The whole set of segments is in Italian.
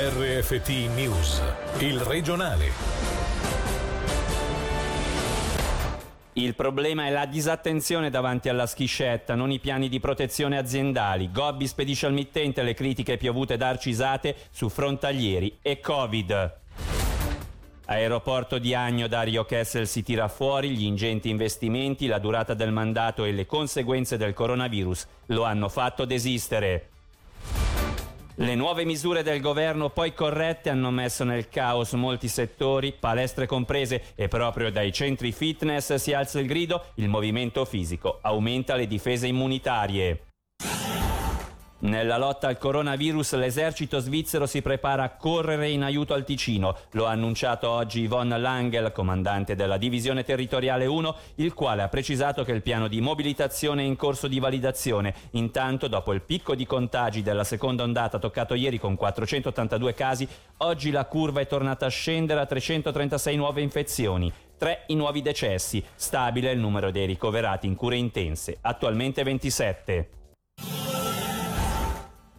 RFT News, il regionale. Il problema è la disattenzione davanti alla schiscetta, non i piani di protezione aziendali. Gobbi spedisce al mittente le critiche piovute da Arcisate su frontalieri e Covid. Aeroporto di Agno Dario Kessel si tira fuori, gli ingenti investimenti, la durata del mandato e le conseguenze del coronavirus lo hanno fatto desistere. Le nuove misure del governo poi corrette hanno messo nel caos molti settori, palestre comprese, e proprio dai centri fitness si alza il grido, il movimento fisico aumenta le difese immunitarie. Nella lotta al coronavirus l'esercito svizzero si prepara a correre in aiuto al Ticino. Lo ha annunciato oggi Yvonne Langel, comandante della divisione territoriale 1, il quale ha precisato che il piano di mobilitazione è in corso di validazione. Intanto, dopo il picco di contagi della seconda ondata toccato ieri con 482 casi, oggi la curva è tornata a scendere a 336 nuove infezioni. Tre i nuovi decessi, stabile il numero dei ricoverati in cure intense, attualmente 27.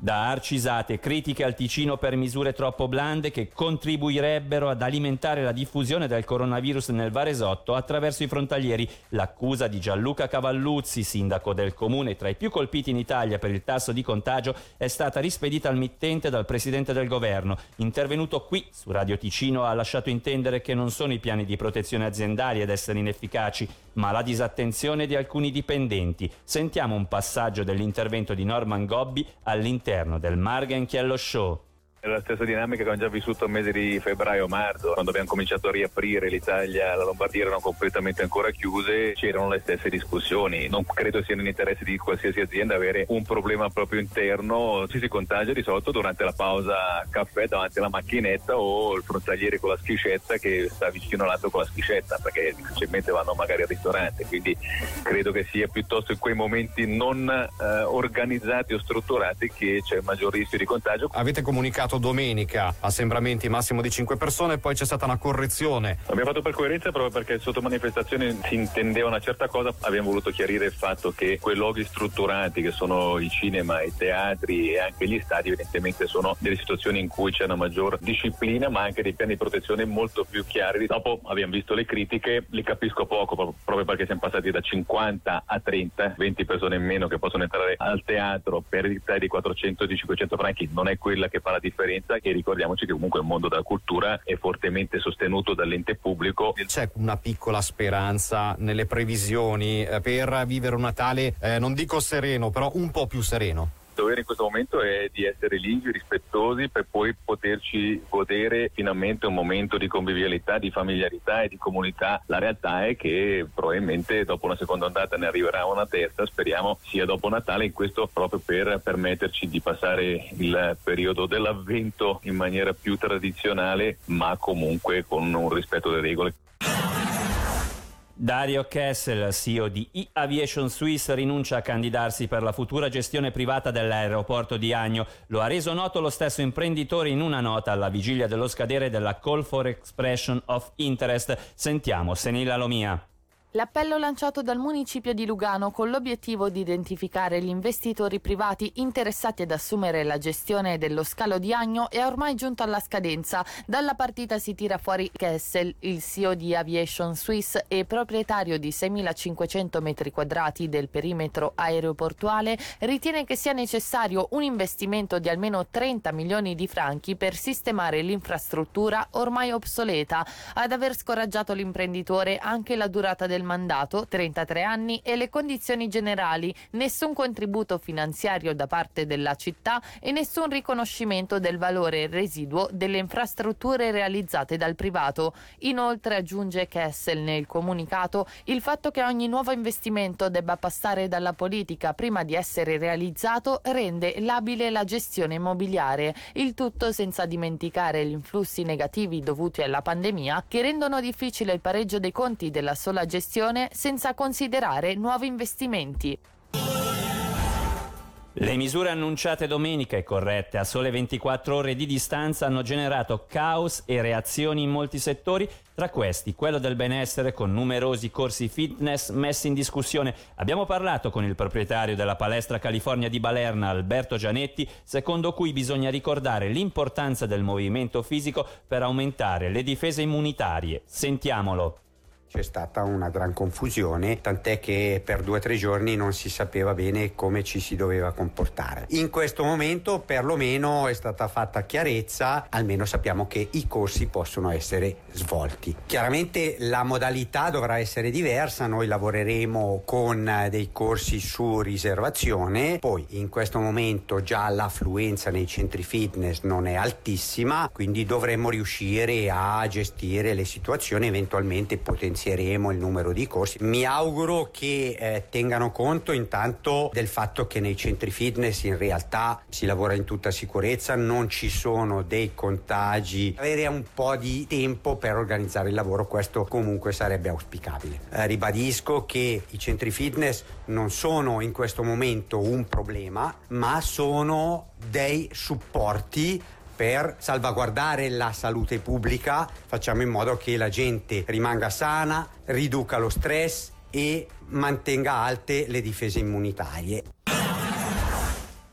Da Arcisate critiche al Ticino per misure troppo blande che contribuirebbero ad alimentare la diffusione del coronavirus nel Varesotto attraverso i frontalieri. L'accusa di Gianluca Cavalluzzi, sindaco del comune tra i più colpiti in Italia per il tasso di contagio, è stata rispedita al mittente dal presidente del governo. Intervenuto qui su Radio Ticino ha lasciato intendere che non sono i piani di protezione aziendali ad essere inefficaci, ma la disattenzione di alcuni dipendenti. Sentiamo un passaggio dell'intervento di Norman Gobbi all'interno del Margen Chiello Show. È la stessa dinamica che abbiamo già vissuto al mese di febbraio-marzo, quando abbiamo cominciato a riaprire l'Italia, la Lombardia erano completamente ancora chiuse, c'erano le stesse discussioni. Non credo sia nell'interesse di qualsiasi azienda avere un problema proprio interno, ci si contagia di solito durante la pausa caffè davanti alla macchinetta o il frontaliere con la schiscetta che sta vicino all'altro con la schiscetta, perché difficilmente vanno magari al ristorante, quindi credo che sia piuttosto in quei momenti non eh, organizzati o strutturati che c'è maggior rischio di contagio. Avete comunicato domenica assembramenti massimo di 5 persone, poi c'è stata una correzione. Abbiamo fatto per coerenza proprio perché sotto manifestazione si intendeva una certa cosa, abbiamo voluto chiarire il fatto che quei luoghi strutturati che sono i cinema, i teatri e anche gli stadi evidentemente sono delle situazioni in cui c'è una maggior disciplina ma anche dei piani di protezione molto più chiari. Dopo abbiamo visto le critiche, li capisco poco proprio perché siamo passati da 50 a 30, 20 persone in meno che possono entrare al teatro per il di 400-500 franchi non è quella che fa la differenza differenza che ricordiamoci che comunque il mondo della cultura è fortemente sostenuto dall'ente pubblico. C'è una piccola speranza nelle previsioni eh, per vivere un Natale, eh, non dico sereno, però un po' più sereno? Dovere in questo momento è di essere ligi, rispettosi per poi poterci godere finalmente un momento di convivialità, di familiarità e di comunità. La realtà è che probabilmente dopo una seconda ondata ne arriverà una terza, speriamo sia dopo Natale, in questo proprio per permetterci di passare il periodo dell'avvento in maniera più tradizionale ma comunque con un rispetto delle regole. Dario Kessel, CEO di e-Aviation Suisse, rinuncia a candidarsi per la futura gestione privata dell'aeroporto di Agno. Lo ha reso noto lo stesso imprenditore in una nota alla vigilia dello scadere della Call for Expression of Interest. Sentiamo Senila Lomia. L'appello lanciato dal municipio di Lugano con l'obiettivo di identificare gli investitori privati interessati ad assumere la gestione dello scalo di Agno è ormai giunto alla scadenza. Dalla partita si tira fuori Kessel, il CEO di Aviation Swiss e proprietario di 6.500 metri quadrati del perimetro aeroportuale, ritiene che sia necessario un investimento di almeno 30 milioni di franchi per sistemare l'infrastruttura ormai obsoleta. Ad aver scoraggiato l'imprenditore anche la durata del del mandato, 33 anni, e le condizioni generali, nessun contributo finanziario da parte della città e nessun riconoscimento del valore residuo delle infrastrutture realizzate dal privato. Inoltre aggiunge Kessel nel comunicato il fatto che ogni nuovo investimento debba passare dalla politica prima di essere realizzato rende labile la gestione immobiliare, il tutto senza dimenticare gli influssi negativi dovuti alla pandemia che rendono difficile il pareggio dei conti della sola gestione senza considerare nuovi investimenti. Le misure annunciate domenica e corrette a sole 24 ore di distanza hanno generato caos e reazioni in molti settori, tra questi quello del benessere con numerosi corsi fitness messi in discussione. Abbiamo parlato con il proprietario della palestra California di Balerna, Alberto Gianetti, secondo cui bisogna ricordare l'importanza del movimento fisico per aumentare le difese immunitarie. Sentiamolo c'è stata una gran confusione, tant'è che per due o tre giorni non si sapeva bene come ci si doveva comportare. In questo momento perlomeno è stata fatta chiarezza, almeno sappiamo che i corsi possono essere svolti. Chiaramente la modalità dovrà essere diversa, noi lavoreremo con dei corsi su riservazione, poi in questo momento già l'affluenza nei centri fitness non è altissima, quindi dovremmo riuscire a gestire le situazioni eventualmente potenzialmente potenzieremo il numero di corsi. Mi auguro che eh, tengano conto intanto del fatto che nei centri fitness in realtà si lavora in tutta sicurezza, non ci sono dei contagi. Avere un po' di tempo per organizzare il lavoro, questo comunque sarebbe auspicabile. Eh, ribadisco che i centri fitness non sono in questo momento un problema, ma sono dei supporti per salvaguardare la salute pubblica, facciamo in modo che la gente rimanga sana, riduca lo stress e mantenga alte le difese immunitarie.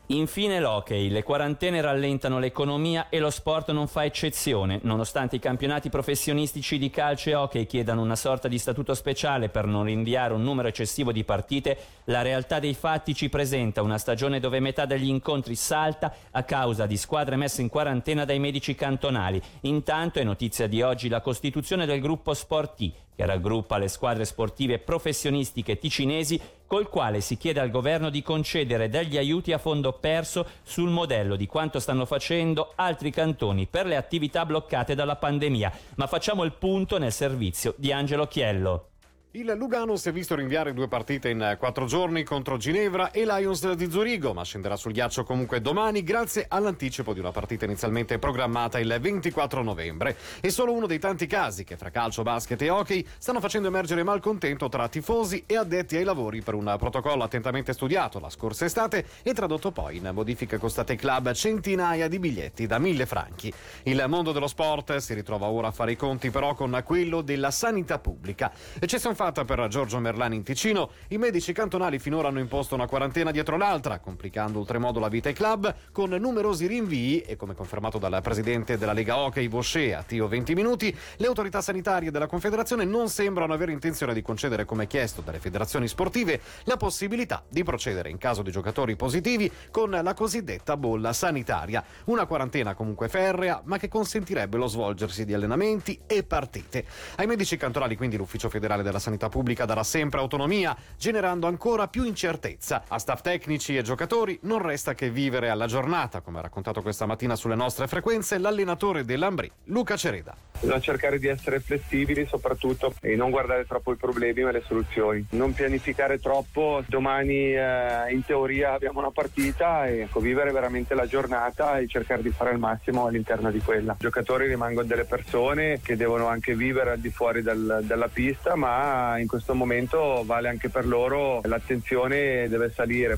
Infine l'hockey, le quarantene rallentano l'economia e lo sport non fa eccezione, nonostante i campionati professionistici di calcio e hockey chiedano una sorta di statuto speciale per non rinviare un numero eccessivo di partite, la realtà dei fatti ci presenta una stagione dove metà degli incontri salta a causa di squadre messe in quarantena dai medici cantonali. Intanto è notizia di oggi la costituzione del gruppo Sport che raggruppa le squadre sportive professionistiche ticinesi, col quale si chiede al governo di concedere degli aiuti a fondo perso sul modello di quanto stanno facendo altri cantoni per le attività bloccate dalla pandemia. Ma facciamo il punto nel servizio di Angelo Chiello. Il Lugano si è visto rinviare due partite in quattro giorni contro Ginevra e Lions di Zurigo, ma scenderà sul ghiaccio comunque domani grazie all'anticipo di una partita inizialmente programmata il 24 novembre. È solo uno dei tanti casi che fra calcio, basket e hockey stanno facendo emergere malcontento tra tifosi e addetti ai lavori per un protocollo attentamente studiato la scorsa estate e tradotto poi in modifiche costate ai club centinaia di biglietti da mille franchi. Il mondo dello sport si ritrova ora a fare i conti però con quello della sanità pubblica. Eccezione fatta per Giorgio Merlani in Ticino, i medici cantonali finora hanno imposto una quarantena dietro l'altra, complicando oltremodo la vita ai club con numerosi rinvii e come confermato dal presidente della Lega Hockey Vosce a Tio 20 minuti, le autorità sanitarie della Confederazione non sembrano avere intenzione di concedere come chiesto dalle federazioni sportive la possibilità di procedere in caso di giocatori positivi con la cosiddetta bolla sanitaria, una quarantena comunque ferrea ma che consentirebbe lo svolgersi di allenamenti e partite. Ai medici cantonali quindi l'ufficio federale della sanità pubblica darà sempre autonomia, generando ancora più incertezza. A staff tecnici e giocatori non resta che vivere alla giornata, come ha raccontato questa mattina sulle nostre frequenze l'allenatore dell'Ambrì, Luca Cereda. Bisogna cercare di essere flessibili soprattutto e non guardare troppo i problemi ma le soluzioni. Non pianificare troppo, domani eh, in teoria abbiamo una partita e ecco, vivere veramente la giornata e cercare di fare il massimo all'interno di quella. I giocatori rimangono delle persone che devono anche vivere al di fuori del, della pista ma in questo momento vale anche per loro, l'attenzione deve salire.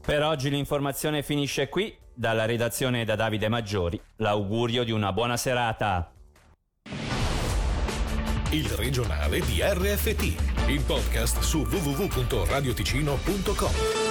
Per oggi l'informazione finisce qui. Dalla redazione da Davide Maggiori, l'augurio di una buona serata. Il regionale di RFT, il podcast su www.radioticino.com.